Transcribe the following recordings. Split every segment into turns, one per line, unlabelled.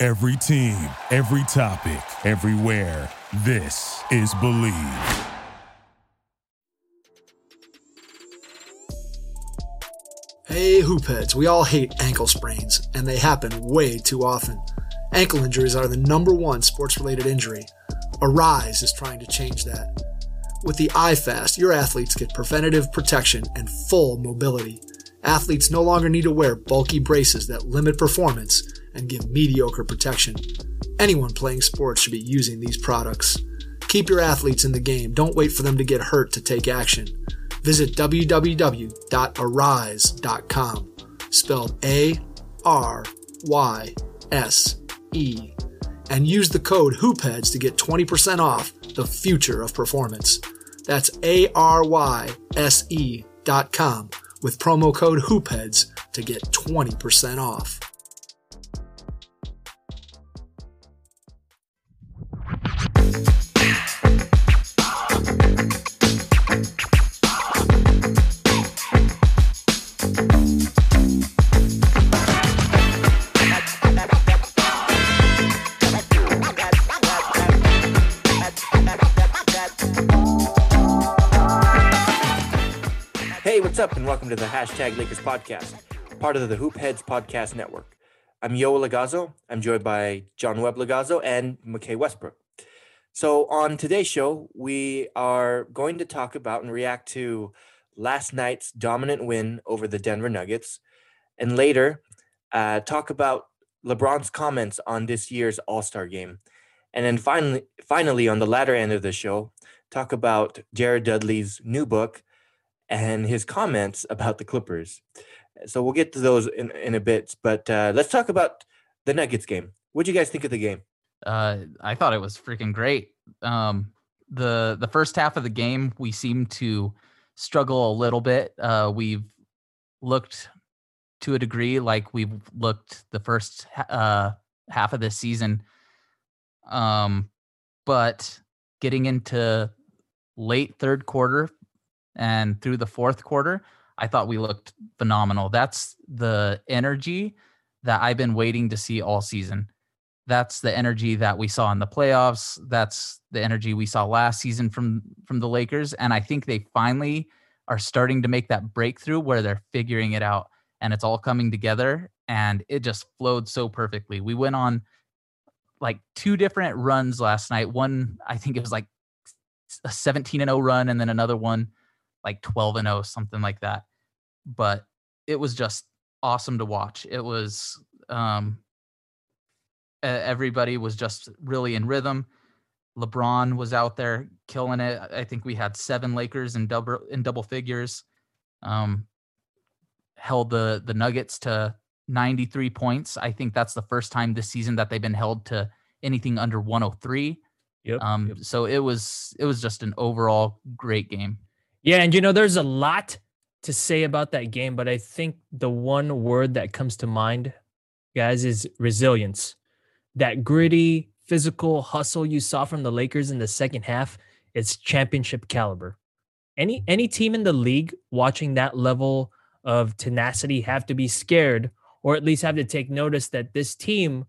Every team, every topic, everywhere. This is Believe.
Hey, hoopheads, we all hate ankle sprains, and they happen way too often. Ankle injuries are the number one sports related injury. Aryse is trying to change that. With the iFast, your athletes get preventative protection and full mobility. Athletes no longer need to wear bulky braces that limit performance and give mediocre protection. Anyone playing sports should be using these products. Keep your athletes in the game. Don't wait for them to get hurt to take action. Visit www.aryse.com, spelled A R Y S E, and use the code HOOPHEADS to get 20% off the future of performance. That's A R Y S E dot com with promo code HOOPHEADS to get 20% off.
Welcome to the Hashtag Lakers podcast, part of the Hoop Heads Podcast Network. I'm Yo Lagazo. I'm joined by John Webb Lagazo and McKay Westbrook. So, on today's show, we are going to talk about and react to last night's dominant win over the Denver Nuggets, and later uh, talk about LeBron's comments on this year's All Star game, and then finally, finally, on the latter end of the show, talk about Jared Dudley's new book and his comments about the Clippers. So we'll get to those in, in a bit, but uh, let's talk about the Nuggets game. What do you guys think of the game?
Uh, I thought it was freaking great. Um, the the first half of the game, we seemed to struggle a little bit. Uh, we've looked to a degree like we've looked the first uh, half of this season. Um, but getting into late third quarter, and through the fourth quarter, I thought we looked phenomenal. That's the energy that I've been waiting to see all season. That's the energy that we saw in the playoffs. That's the energy we saw last season from from the Lakers and I think they finally are starting to make that breakthrough where they're figuring it out and it's all coming together and it just flowed so perfectly. We went on like two different runs last night. One I think it was like a 17 and 0 run and then another one like 12 and 0 something like that. But it was just awesome to watch. It was um everybody was just really in rhythm. Lebron was out there killing it. I think we had seven lakers in double in double figures um held the the nuggets to 93 points. I think that's the first time this season that they've been held to anything under 103
Yep,
um
yep.
so it was it was just an overall great game
Yeah, and you know, there's a lot to say about that game, but I think the one word that comes to mind, guys, is resilience. That gritty, physical hustle you saw from the Lakers in the second half, it's championship caliber. Any any team in the league watching that level of tenacity have to be scared or at least have to take notice that this team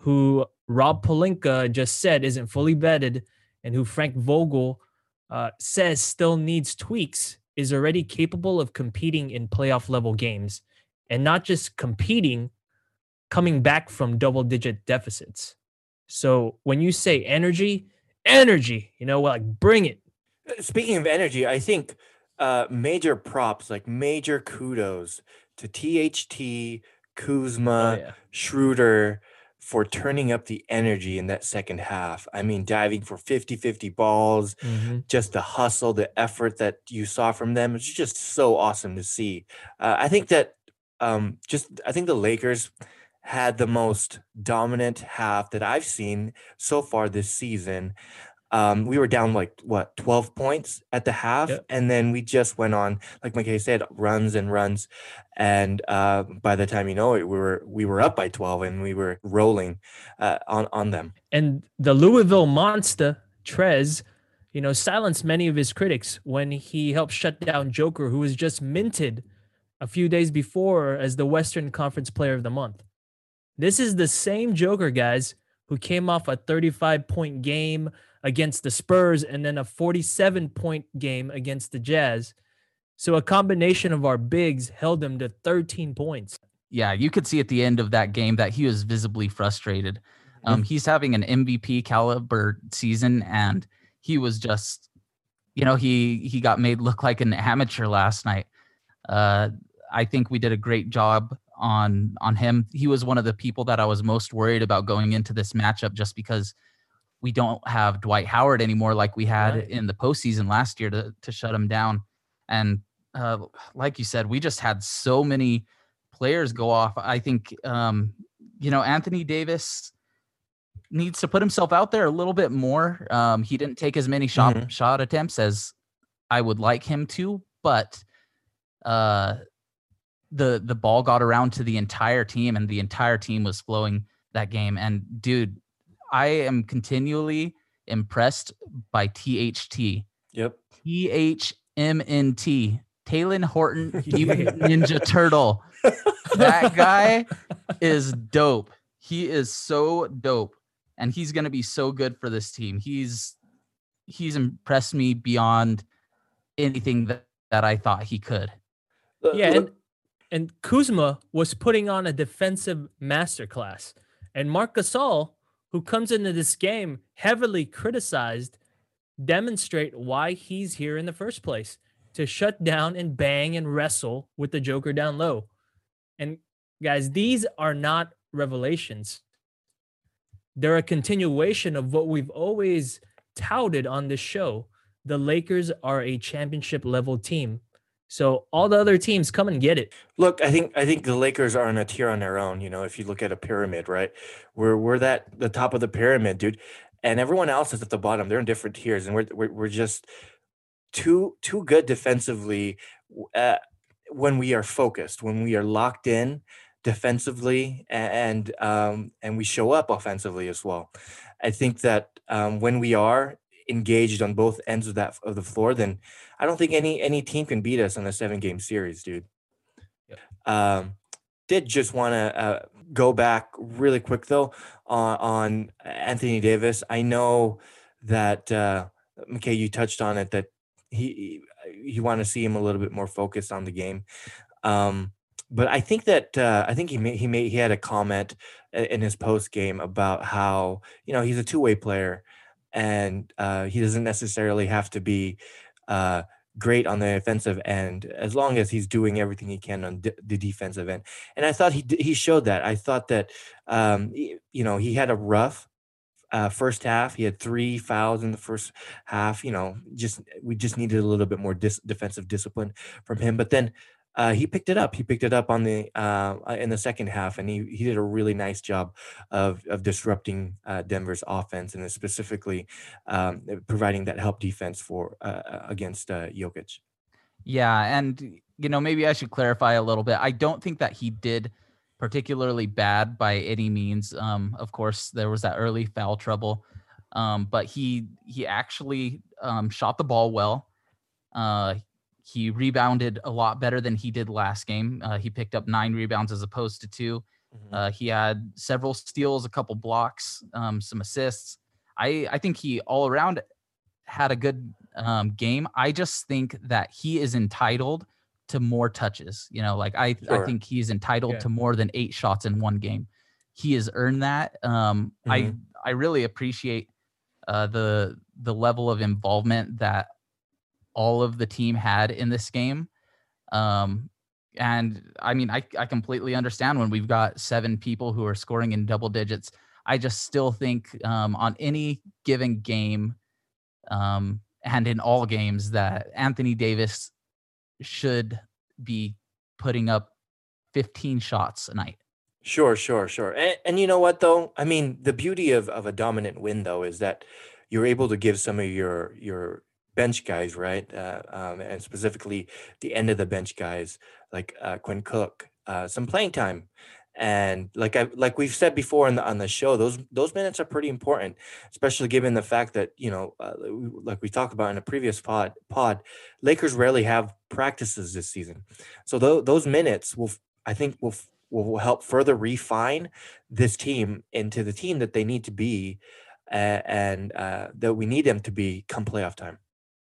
who Rob Pelinka just said isn't fully vetted and who Frank Vogel uh, says still needs tweaks is already capable of competing in playoff level games and not just competing, coming back from double digit deficits. So when you say energy, energy, you know, like bring it.
Uh, Speaking of energy, I think uh, major props, like major kudos to THT, Kuzma,
Oh, yeah.
Schroeder for turning up the energy in that second half. I mean, diving for 50 50 balls, just the hustle, the effort that you saw from them. It's just so awesome to see. Uh, I think that um, just, I think the Lakers had the most dominant half that I've seen so far this season. Um, we were down like what 12 points at the half, yep. and then we just went on, like McKay said, runs and runs. And uh, by the time you know it, we were we were up by 12 and we were rolling uh, on on them.
And the Louisville monster Trez, you know, silenced many of his critics when he helped shut down Joker, who was just minted a few days before as the Western Conference Player of the Month. This is the same Joker, guys, who came off a 35 point game against the Spurs and then a 47 point game against the Jazz. So a combination of our bigs held him to 13 points.
Yeah, you could see at the end of that game that he was visibly frustrated. Um, he's having an MVP caliber season, and he was just, you know, he he got made look like an amateur last night. Uh, I think we did a great job on on him. He was one of the people that I was most worried about going into this matchup, just because we don't have Dwight Howard anymore, like we had right. in the postseason last year to to shut him down. And uh, like you said, we just had so many players go off. I think um, you know Anthony Davis needs to put himself out there a little bit more. Um, he didn't take as many shot mm-hmm. shot attempts as I would like him to, but uh, the the ball got around to the entire team, and the entire team was flowing that game. And dude, I am continually impressed by THT.
Yep.
THMNT. Talen Horton Ninja Turtle. that guy is dope. He is so dope and he's going to be so good for this team. He's he's impressed me beyond anything that, that I thought he could.
Yeah, and, and Kuzma was putting on a defensive masterclass. And Marc Gasol who comes into this game heavily criticized, demonstrate why he's here in the first place to shut down and bang and wrestle with the Joker down low. And guys, these are not revelations. They're a continuation of what we've always touted on this show. The Lakers are a championship level team. So all the other teams come and get it.
Look, I think I think the Lakers are on a tier on their own. You know, if you look at a pyramid, right? We're we're that the top of the pyramid, dude, and everyone else is at the bottom. They're in different tiers, and we're we're, we're just too too good defensively uh, when we are focused, when we are locked in defensively, and um, and we show up offensively as well. I think that um, when we are engaged on both ends of that of the floor, then I don't think any any team can beat us on a seven game series, dude. Yep. Um, did just want to uh, go back really quick though on, on Anthony Davis. I know that uh, McKay, you touched on it that he you want to see him a little bit more focused on the game. Um, but I think that uh, I think he made, he made he had a comment in his post game about how you know he's a two way player and uh, he doesn't necessarily have to be uh, great on the offensive end as long as he's doing everything he can on the defensive end. And I thought he he showed that. I thought that um, you know he had a rough uh, first half. He had three fouls in the first half. You know, just we just needed a little bit more dis- defensive discipline from him. But then uh, he picked it up. He picked it up on the uh, uh, in the second half, and he he did a really nice job of of disrupting uh, Denver's offense and specifically um, providing that help defense for uh, uh, against Jokic.
Yeah, and you know maybe I should clarify a little bit. I don't think that he did particularly bad by any means. Um, of course, there was that early foul trouble, um, but he he actually um, shot the ball well. He rebounded a lot better than he did last game. Uh, he picked up nine rebounds as opposed to 2 mm-hmm. uh, he had several steals, a couple blocks, um, some assists. I, I think he all around had a good um, game. I just think that he is entitled to more touches. You know, like I, sure. I think he's entitled yeah. to more than eight shots in one game. He has earned that. Um, mm-hmm. I I really appreciate uh, the the level of involvement that all of the team had in this game. Um, and I mean, I, I completely understand when we've got seven people who are scoring in double digits. I just still think um, on any given game um, and in all games that Anthony Davis should be putting up 15 shots a night.
Sure, sure, sure. And, and you know what though? I mean, the beauty of, of a dominant win though is that you're able to give some of your your bench guys, right? Uh, um, and specifically the end of the bench guys like uh, Quinn Cook, uh, some playing time. And like I like we've said before on the on the show, those those minutes are pretty important, especially given the fact that you know, uh, like we talked about in a previous pod, pod, Lakers rarely have practices this season, so th- those minutes will, I think, will will help further refine this team into the team that they need to be uh, and uh, that we need them to be come playoff time.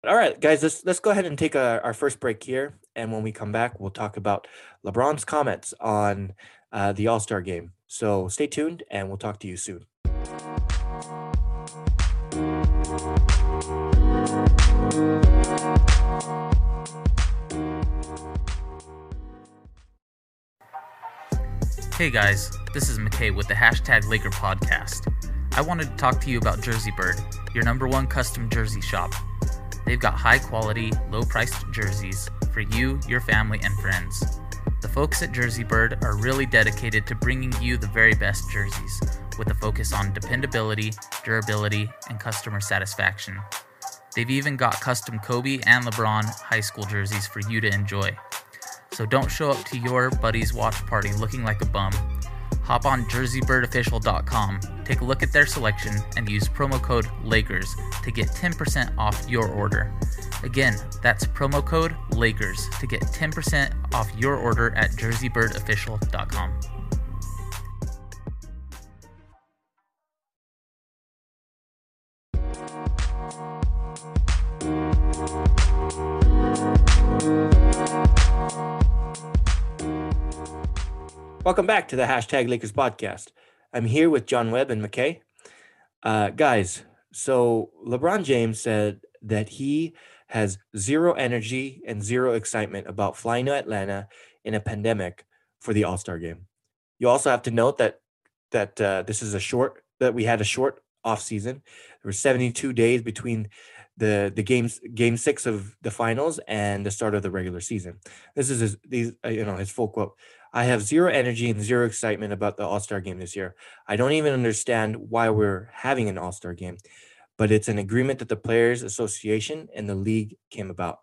All right, guys, let's let's go ahead and take a, our first break here, and when we come back, we'll talk about LeBron's comments on uh, the All Star game. So stay tuned, and we'll talk to you soon.
Hey guys, this is McKay with the hashtag Laker podcast. I wanted to talk to you about Jersey Bird, your number one custom jersey shop. They've got high quality, low priced jerseys for you, your family, and friends. The folks at Jersey Bird are really dedicated to bringing you the very best jerseys, with a focus on dependability, durability, and customer satisfaction. They've even got custom Kobe and LeBron high school jerseys for you to enjoy. So don't show up to your buddy's watch party looking like a bum. Hop on jerseybirdofficial.com, take a look at their selection, and use promo code LAKERS to get 10% off your order. Again, that's promo code LAKERS to get 10% off your order at jerseybirdofficial.com.
Welcome back to the hashtag Lakers podcast. I'm here with John Webb and McKay. Uh, guys, so LeBron James said that he has zero energy and zero excitement about flying to Atlanta in a pandemic for the All Star game. You also have to note that that uh, this is a short that we had a short off season. There were 72 days between the the games game six of the finals and the start of the regular season. This is his these uh, you know his full quote. I have zero energy and zero excitement about the All Star game this year. I don't even understand why we're having an All Star game, but it's an agreement that the Players Association and the league came about.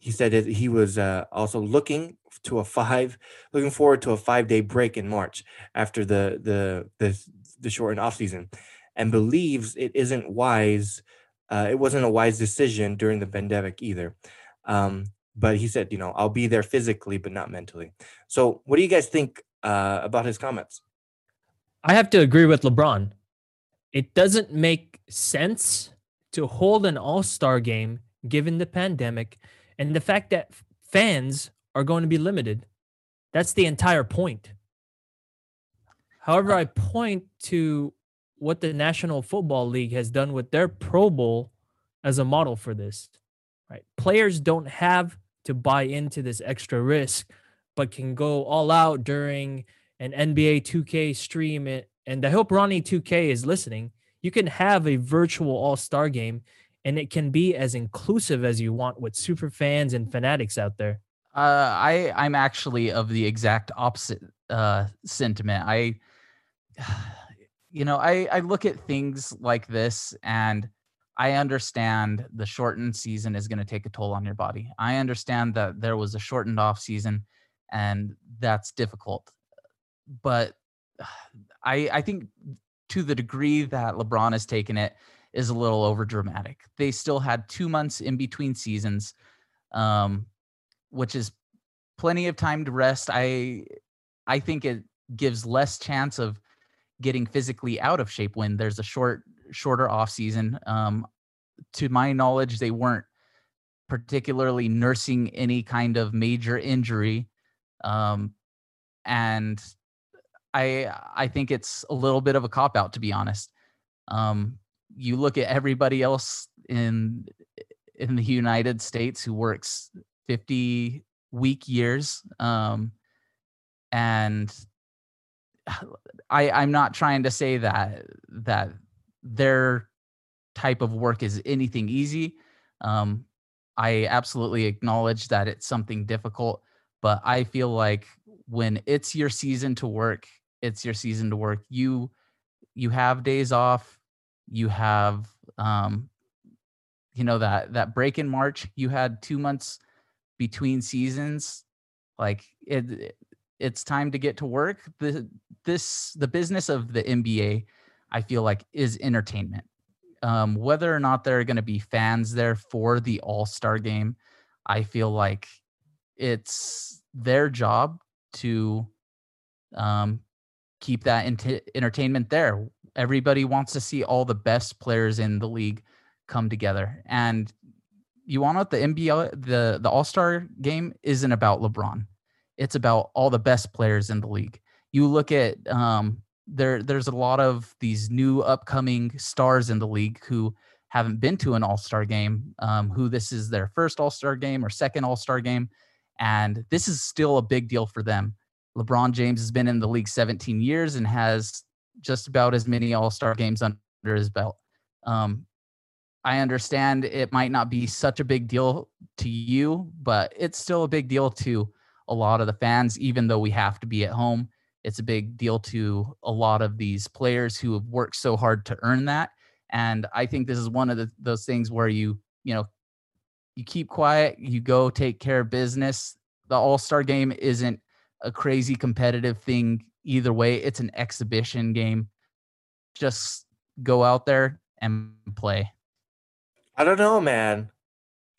He said that he was uh, also looking to a five, looking forward to a five day break in March after the the the, the shortened off season, and believes it isn't wise. Uh, it wasn't a wise decision during the pandemic either. Um, but he said, you know, I'll be there physically, but not mentally. So, what do you guys think uh, about his comments?
I have to agree with LeBron. It doesn't make sense to hold an all star game given the pandemic and the fact that fans are going to be limited. That's the entire point. However, I point to what the National Football League has done with their Pro Bowl as a model for this. Right? Players don't have to buy into this extra risk, but can go all out during an NBA 2K stream. And I hope Ronnie 2K is listening. You can have a virtual all star game and it can be as inclusive as you want with super fans and fanatics out there.
Uh, I I'm actually of the exact opposite uh, sentiment. I, you know, I I look at things like this and I understand the shortened season is going to take a toll on your body. I understand that there was a shortened off season and that's difficult. But I I think to the degree that LeBron has taken it is a little over dramatic. They still had 2 months in between seasons um which is plenty of time to rest. I I think it gives less chance of getting physically out of shape when there's a short shorter off season. Um, to my knowledge, they weren't particularly nursing any kind of major injury, um, and I I think it's a little bit of a cop out to be honest. Um, you look at everybody else in in the United States who works 50 week years um, and I I'm not trying to say that that their type of work is anything easy. Um, I absolutely acknowledge that it's something difficult, but I feel like when it's your season to work it's your season to work. You you have days off. You have um, you know that that break in March. You had two months between seasons. Like it, it's time to get to work. The this the business of the NBA, I feel like, is entertainment. Um, whether or not there are going to be fans there for the All Star game, I feel like it's their job to um, keep that ent- entertainment there. Everybody wants to see all the best players in the league come together, and you want to the NBA the the All Star game isn't about LeBron. It's about all the best players in the league. You look at um, there. There's a lot of these new upcoming stars in the league who haven't been to an All Star game. Um, who this is their first All Star game or second All Star game, and this is still a big deal for them. LeBron James has been in the league 17 years and has just about as many All Star games under his belt. Um, I understand it might not be such a big deal to you, but it's still a big deal to a lot of the fans, even though we have to be at home. It's a big deal to a lot of these players who have worked so hard to earn that. And I think this is one of the, those things where you, you know, you keep quiet, you go take care of business. The All Star game isn't a crazy competitive thing either way. It's an exhibition game. Just go out there and play.
I don't know, man.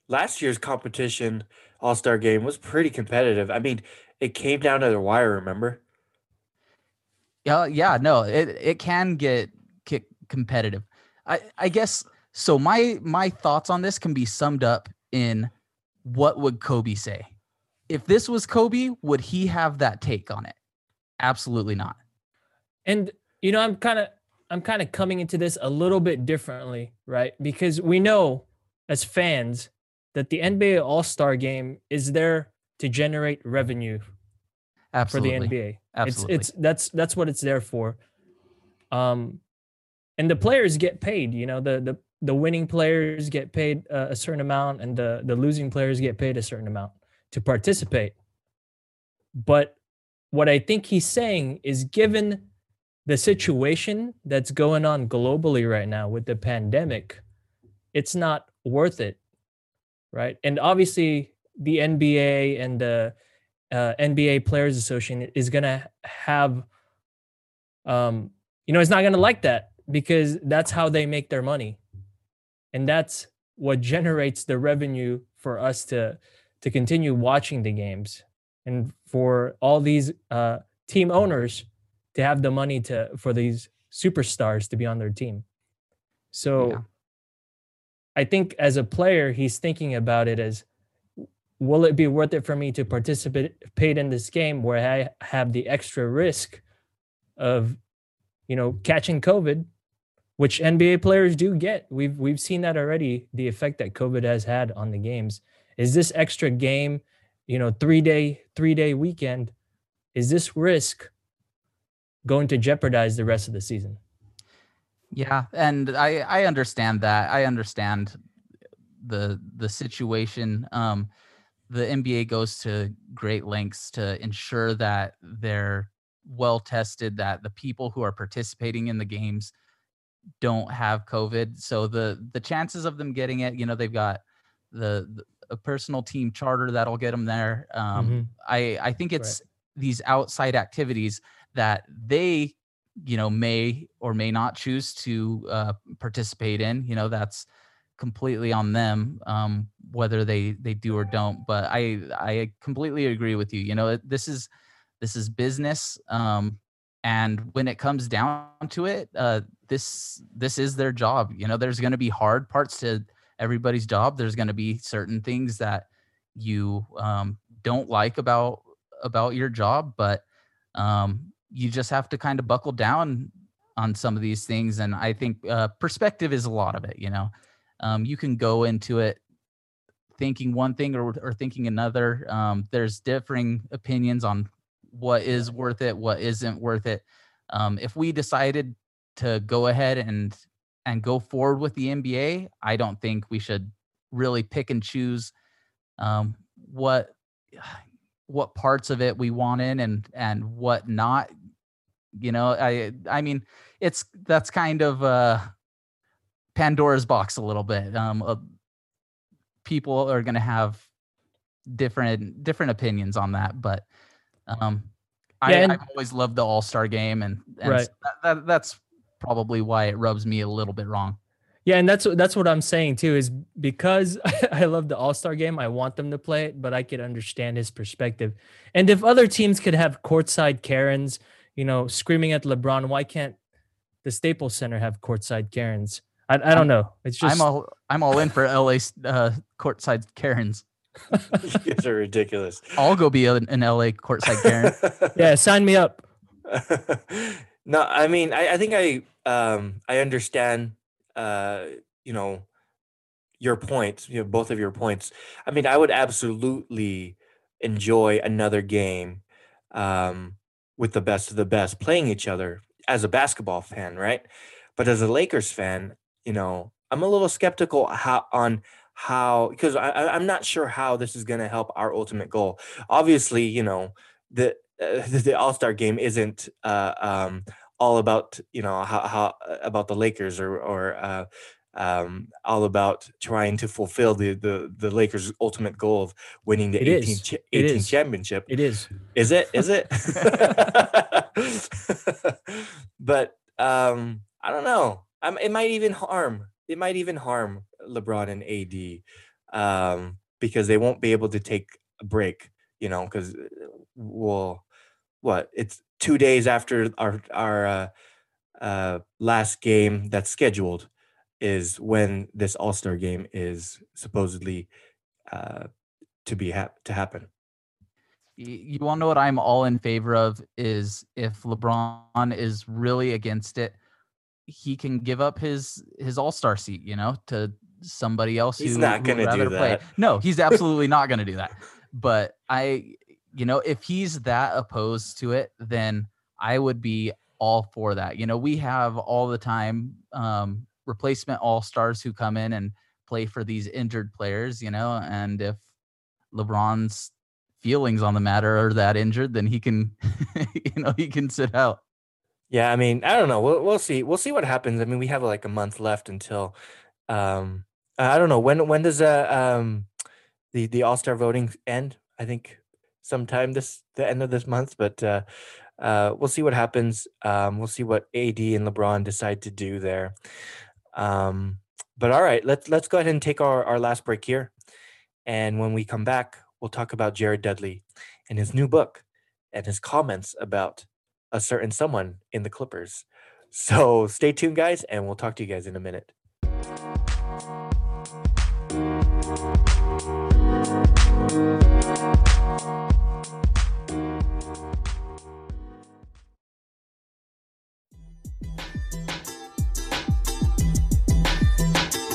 Last year's competition All Star game was pretty competitive. I mean, it came down to the wire. Remember?
Yeah, yeah. No, it it can get, get competitive. I I guess so. My my thoughts on this can be summed up in what would Kobe say? if this was Kobe, would he have that take on it? Absolutely not.
And you know, I'm kind of I'm kind of coming into this a little bit differently, right? Because we know as fans that the NBA All-Star game is there to generate revenue
Absolutely.
for the NBA.
Absolutely.
It's it's that's that's what it's there for. Um and the players get paid, you know, the the the winning players get paid a certain amount and the the losing players get paid a certain amount to participate. But what I think he's saying is given the situation that's going on globally right now with the pandemic, it's not worth it. Right. And obviously, the NBA and the uh, NBA Players Association is going to have, um, you know, it's not going to like that because that's how they make their money. And that's what generates the revenue for us to to continue watching the games and for all these uh, team owners to have the money to for these superstars to be on their team. So yeah. I think as a player, he's thinking about it as will it be worth it for me to participate in this game where I have the extra risk of, you know, catching COVID, which NBA players do get. We've we've seen that already, the effect that COVID has had on the games. Is this extra game you know three day three day weekend is this risk going to jeopardize the rest of the season?
Yeah and i i understand that. I understand the the situation. Um the nba goes to great lengths to ensure that they're well tested that the people who are participating in the games don't have covid so the the chances of them getting it you know they've got the, the a personal team charter that'll get them there. Um, mm-hmm. I I think it's right. these outside activities that they you know may or may not choose to uh, participate in. You know that's completely on them um, whether they they do or don't. But I I completely agree with you. You know this is this is business. Um, and when it comes down to it, uh, this this is their job. You know, there's going to be hard parts to everybody's job. There's going to be certain things that you um, don't like about about your job, but um, you just have to kind of buckle down on some of these things. And I think uh, perspective is a lot of it. You know, um, you can go into it thinking one thing or, or thinking another. Um, there's differing opinions on what is worth it, what isn't worth it. Um, if we decided to go ahead and and go forward with the NBA, I don't think we should really pick and choose um, what what parts of it we want in and and what not. You know, I I mean, it's that's kind of uh Pandora's box a little bit. Um, uh, people are going to have different different opinions on that, but um, I,
and-
I've always loved the All Star game, and, and
Right.
s- that, that, that's probably why it rubs me a little bit wrong.
Yeah, and that's that's what I'm saying too. Is because I love the All Star game, I want them to play it, but I could understand his perspective. And if other teams could have courtside Karens, you know, screaming at LeBron, why can't the Staples Center have courtside Karens? I, I don't know. It's just
I'm all I'm all in for LA uh, courtside Karens.
you guys are ridiculous.
I'll go be an, an LA courtside Karen.
yeah. Sign me up.
no, I mean, I, I think I um I understand uh you know your points, you know, both of your points. I mean, I would absolutely enjoy another game um with the best of the best playing each other as a basketball fan, right? But as a Lakers fan, you know, I'm a little skeptical how on how because I, I'm not sure how this is going to help our ultimate goal. Obviously, you know, the uh, the, All Star game isn't uh, um, all about you know how, how about the Lakers or or uh, um, all about trying to fulfill the, the the Lakers' ultimate goal of winning the
It
18th,
is.
cha-
It
championship.
It is.
Is it? Is it? but um, I don't know. Um, it might even harm. It might even harm LeBron and AD um, because they won't be able to take a break. You know, because well, what? It's two days after our our uh, uh, last game that's scheduled is when this All Star game is supposedly uh, to be hap- to happen.
You want to know what I'm all in favor of is if LeBron is really against it, he can give up his his All Star seat, you know, to somebody else
He's
who,
not gonna do
rather play.
that.
No, he's absolutely not going to do that. But I, you know, if he's that opposed to it, then I would be all for that. You know, we have all the time um, replacement All Stars who come in and play for these injured players, you know, and if LeBron's feelings on the matter are that injured, then he can, you know, he can sit out.
Yeah, I mean, I don't know. We'll we'll see. We'll see what happens. I mean, we have like a month left until um I don't know when when does uh um the the All-Star voting end? I think sometime this the end of this month, but uh uh we'll see what happens. Um we'll see what AD and LeBron decide to do there. Um but all right, let's let's go ahead and take our our last break here. And when we come back, we'll talk about Jared Dudley and his new book and his comments about a certain someone in the Clippers. So stay tuned, guys, and we'll talk to you guys in a minute.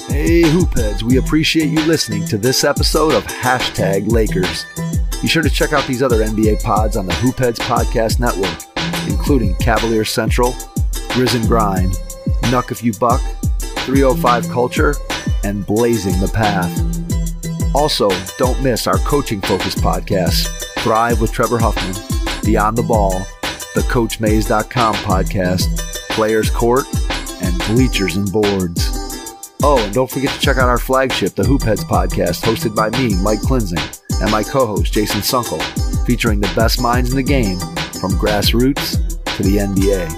Hey, Hoopheads, we appreciate you listening to this episode of Hashtag Lakers. Be sure to check out these other NBA pods on the Hoopheads Podcast Network, including Cavalier Central, Risen Grind, Nuck If You Buck, 305 Culture, and Blazing the Path. Also, don't miss our coaching focused podcasts Thrive with Trevor Huffman, Beyond the Ball, the CoachMaze.com podcast, Players Court, and Bleachers and Boards. Oh, and don't forget to check out our flagship, the Hoopheads podcast, hosted by me, Mike Klinzing, and my co-host, Jason Sunkel, featuring the best minds in the game, from grassroots to the NBA.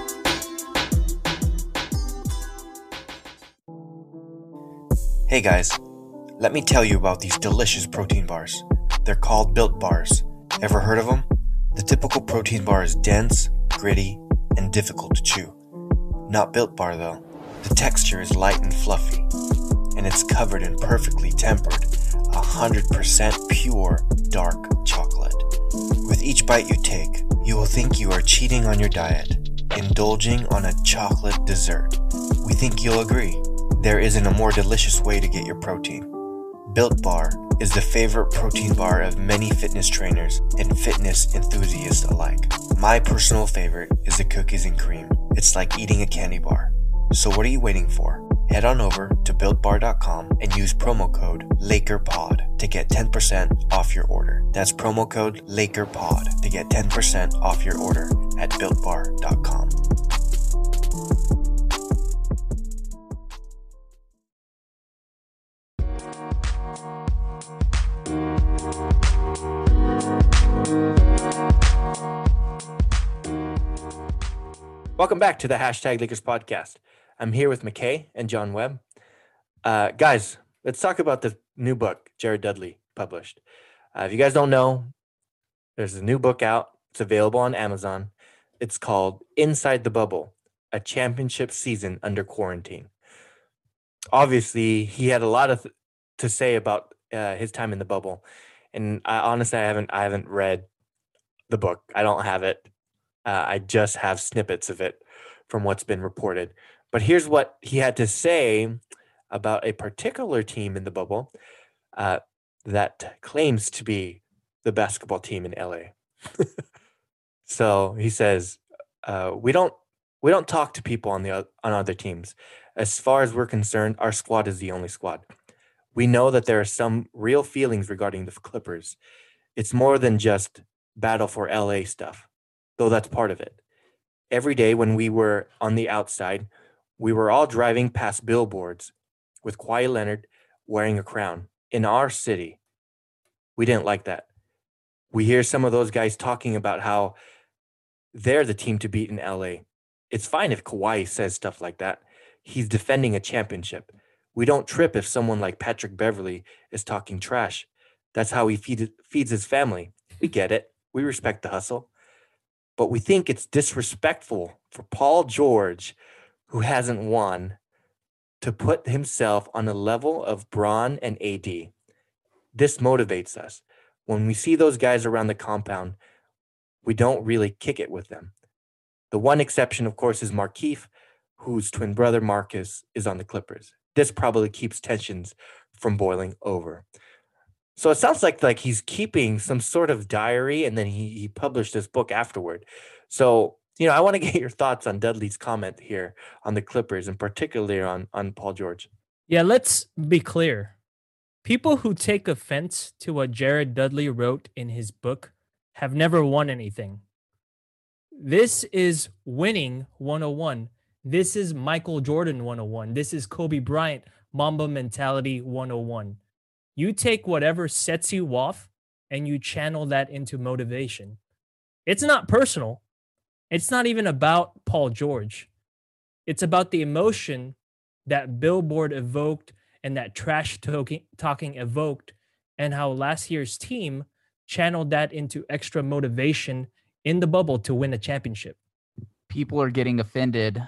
Hey guys, let me tell you about these delicious protein bars. They're called Built Bars. Ever heard of them? The typical protein bar is dense, gritty, and difficult to chew. Not Built Bar though. The texture is light and fluffy, and it's covered in perfectly tempered, 100% pure dark chocolate. With each bite you take, you will think you are cheating on your diet, indulging on a chocolate dessert. We think you'll agree. There isn't a more delicious way to get your protein. Built Bar is the favorite protein bar of many fitness trainers and fitness enthusiasts alike. My personal favorite is the cookies and cream. It's like eating a candy bar. So what are you waiting for? Head on over to builtbar.com and use promo code LakerPod to get 10% off your order. That's promo code LakerPod to get 10% off your order at builtbar.com. Welcome back to the hashtag Lakers podcast. I'm here with McKay and John Webb. Uh, guys, let's talk about the new book Jared Dudley published. Uh, if you guys don't know, there's a new book out. It's available on Amazon. It's called Inside the Bubble A Championship Season Under Quarantine. Obviously, he had a lot of th- to say about uh, his time in the bubble. And I honestly, I haven't, I haven't read the book. I don't have it. Uh, I just have snippets of it from what's been reported. But here's what he had to say about a particular team in the bubble uh, that claims to be the basketball team in LA. so he says, uh, "We don't we don't talk to people on the on other teams. As far as we're concerned, our squad is the only squad. We know that there are some real feelings regarding the Clippers. It's more than just battle for LA stuff though that's part of it. Every day when we were on the outside, we were all driving past billboards with Kawhi Leonard wearing a crown in our city. We didn't like that. We hear some of those guys talking about how they're the team to beat in LA. It's fine if Kawhi says stuff like that. He's defending a championship. We don't trip if someone like Patrick Beverley is talking trash. That's how he feed, feeds his family. We get it. We respect the hustle but we think it's disrespectful for Paul George, who hasn't won, to put himself on a level of Bron and AD. This motivates us. When we see those guys around the compound, we don't really kick it with them. The one exception, of course, is Markieff, whose twin brother Marcus is on the Clippers. This probably keeps tensions from boiling over. So it sounds like like he's keeping some sort of diary, and then he he published this book afterward. So you know, I want to get your thoughts on Dudley's comment here on the Clippers, and particularly on on Paul George.
Yeah, let's be clear. People who take offense to what Jared Dudley wrote in his book have never won anything. This is winning 101. This is Michael Jordan 101. This is Kobe Bryant Mamba mentality 101 you take whatever sets you off and you channel that into motivation. It's not personal. It's not even about Paul George. It's about the emotion that Billboard evoked and that trash talking evoked, and how last year's team channeled that into extra motivation in the bubble to win a championship.
People are getting offended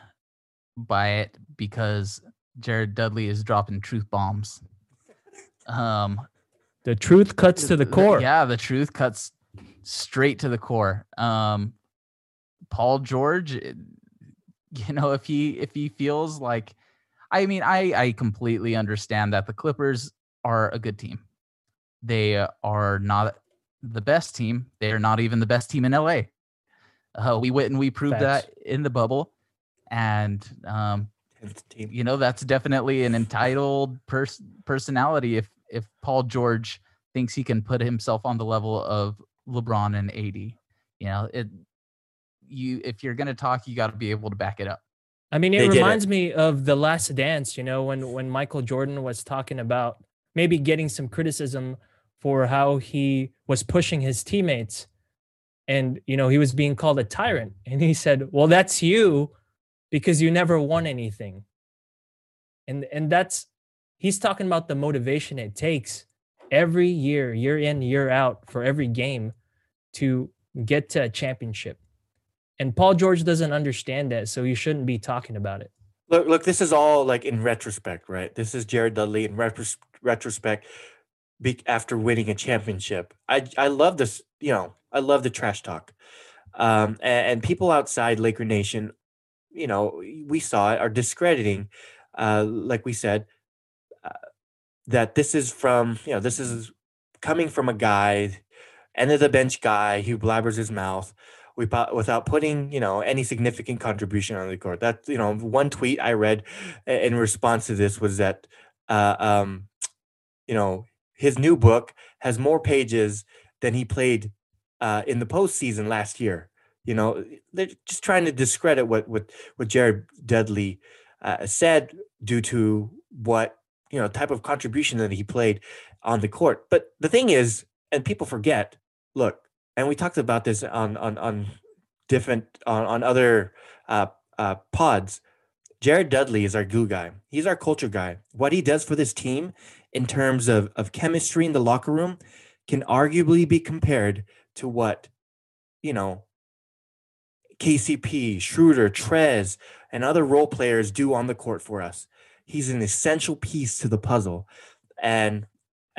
by it because Jared Dudley is dropping truth bombs. Um,
the truth cuts to the core.
Yeah, the truth cuts straight to the core. Um, Paul George, eh, you know, if he if he feels like, I mean, I I completely understand that the Clippers are a good team. They are not the best team. They are not even the best team in LA. Uh, we went and we proved Facts. that in the bubble, and um, you know that's definitely an entitled pers- personality if if Paul George thinks he can put himself on the level of LeBron and AD. You know, it you if you're going to talk you got to be able to back it up.
I mean, it they reminds it. me of the last dance, you know, when when Michael Jordan was talking about maybe getting some criticism for how he was pushing his teammates and you know, he was being called a tyrant and he said, "Well, that's you because you never won anything. And and that's he's talking about the motivation it takes every year, year in, year out for every game to get to a championship. And Paul George doesn't understand that, so you shouldn't be talking about it.
Look, look, this is all like in retrospect, right? This is Jared Dudley in retros- retrospect be- after winning a championship. I I love this, you know, I love the trash talk. Um, and, and people outside Laker Nation you know, we saw it, are discrediting, uh, like we said, uh, that this is from, you know, this is coming from a guy, end of the bench guy who blabbers his mouth without without putting you know any significant contribution on the court. That you know one tweet I read in response to this was that uh, um, you know his new book has more pages than he played uh, in the postseason last year. You know they're just trying to discredit what what what Jared Dudley uh, said due to what you know type of contribution that he played on the court. But the thing is, and people forget. Look, and we talked about this on on on different on on other uh, uh, pods. Jared Dudley is our glue guy. He's our culture guy. What he does for this team in terms of of chemistry in the locker room can arguably be compared to what you know KCP, Schroeder, Trez, and other role players do on the court for us. He's an essential piece to the puzzle, and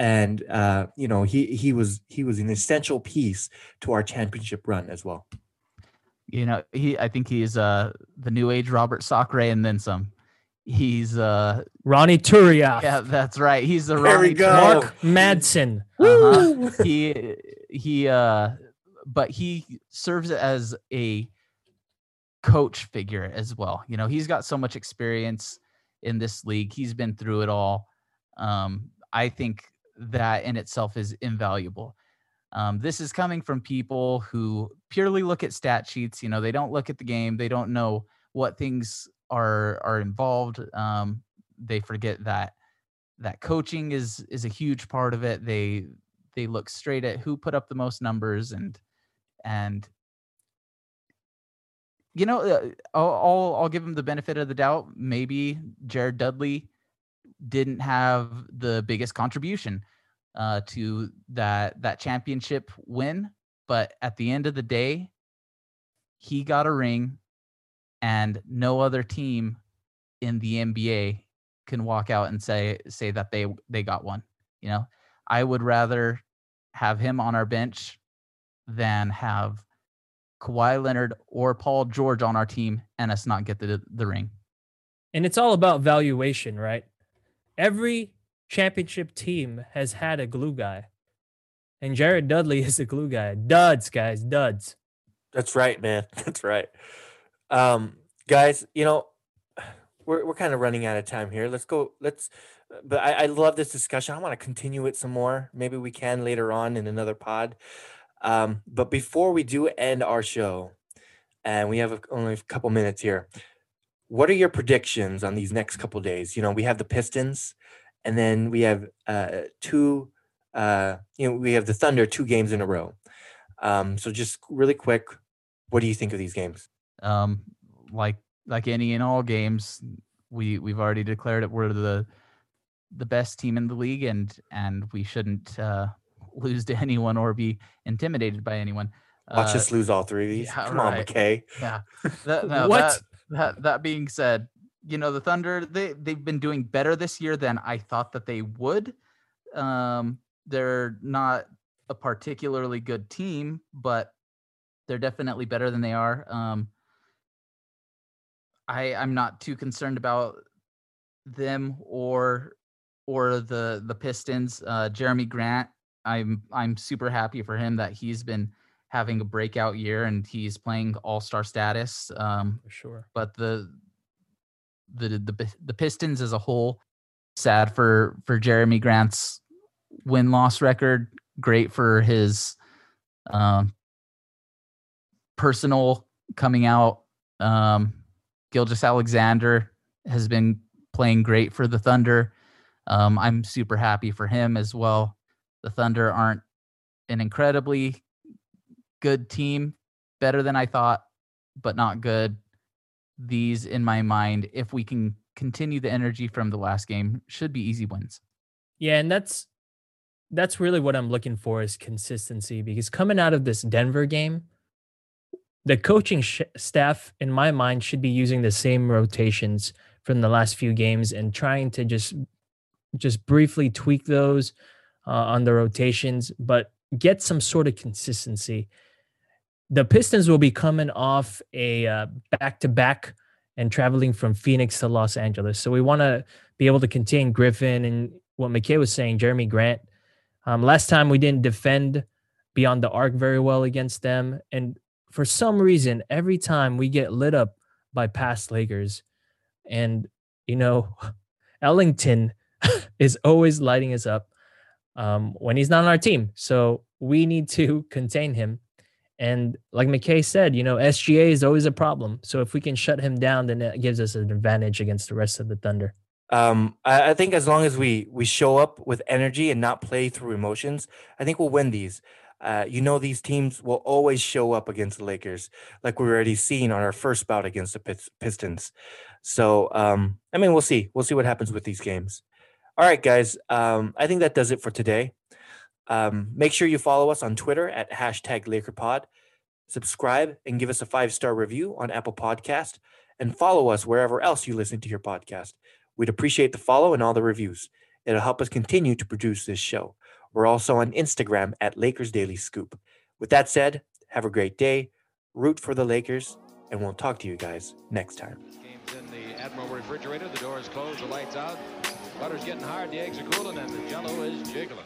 and uh, you know he he was he was an essential piece to our championship run as well.
You know, he I think he's uh the new age Robert Sacre and then some. He's uh
Ronny Turiaf.
Yeah, that's right. He's the
there
Ronnie
we go.
Mark Madsen.
Uh-huh. he he uh but he serves as a coach figure as well. You know, he's got so much experience in this league. He's been through it all. Um, I think that in itself is invaluable. Um, this is coming from people who purely look at stat sheets. You know, they don't look at the game. They don't know what things are are involved. Um, they forget that that coaching is is a huge part of it. They they look straight at who put up the most numbers and and you know uh, I'll, I'll I'll give him the benefit of the doubt. Maybe Jared Dudley didn't have the biggest contribution uh, to that that championship win, but at the end of the day, he got a ring, and no other team in the NBA can walk out and say say that they they got one. You know, I would rather have him on our bench than have Kawhi Leonard or Paul George on our team and us not get the the ring.
And it's all about valuation, right? Every championship team has had a glue guy. And Jared Dudley is a glue guy. Duds, guys, duds.
That's right, man. That's right. Um, guys, you know, we're we're kind of running out of time here. Let's go. Let's. But I, I love this discussion. I want to continue it some more. Maybe we can later on in another pod. Um, but before we do end our show, and we have a, only a couple minutes here, what are your predictions on these next couple days? You know, we have the Pistons, and then we have uh, two. Uh, you know, we have the Thunder two games in a row. Um, so just really quick, what do you think of these games?
Um, like like any and all games, we we've already declared it. We're the the best team in the league, and and we shouldn't uh, lose to anyone or be intimidated by anyone.
Watch
Uh,
us lose all three of these.
yeah,
Come on. McKay.
Yeah. That, no,
What?
That, that that being said, you know the Thunder they they've been doing better this year than I thought that they would. Um, they're not a particularly good team, but they're definitely better than they are. Um, I I'm not too concerned about them or or the the Pistons. Uh, Jerami Grant, I'm I'm super happy for him that he's been having a breakout year and he's playing All Star status. Um,
For sure.
but the the the the Pistons as a whole, sad for for Jerami Grant's win loss record. Great for his um, personal coming out. Um, Gilgeous-Alexander has been playing great for the Thunder. Um, I'm super happy for him as well. The Thunder aren't an incredibly good team, better than I thought, but not good. These, in my mind, if we can continue the energy from the last game, should be easy wins.
Yeah, and that's that's really what I'm looking for is consistency because coming out of this Denver game, the coaching sh- staff in my mind should be using the same rotations from the last few games and trying to just just briefly tweak those uh, on the rotations, but get some sort of consistency. The Pistons will be coming off a uh, back-to-back and traveling from Phoenix to Los Angeles, so we want to be able to contain Griffin and what McKay was saying, Jerami Grant. Um, last time we didn't defend beyond the arc very well against them, and for some reason, every time we get lit up by past Lakers, and you know, Ellington is always lighting us up um, when he's not on our team. So we need to contain him. And like McKay said, you know, SGA is always a problem. So if we can shut him down, then that gives us an advantage against the rest of the Thunder.
Um, I, I think as long as we we show up with energy and not play through emotions, I think we'll win these. Uh, you know, these teams will always show up against the Lakers, like we already seen on our first bout against the Pistons. So, um, I mean, we'll see. We'll see what happens with these games. All right, guys. Um, I think that does it for today. Um, make sure you follow us on Twitter at hashtag LakerPod. Subscribe and give us a five star review on Apple Podcast, and follow us wherever else you listen to your podcast. We'd appreciate the follow and all the reviews. It'll help us continue to produce this show. We're also on Instagram at Lakers Daily Scoop. With that said, have a great day, root for the Lakers, and we'll talk to you guys next time.
In the Admiral refrigerator. The door is closed, the lights out. Butter's getting hard, the eggs are cooling, and the jello is jiggling.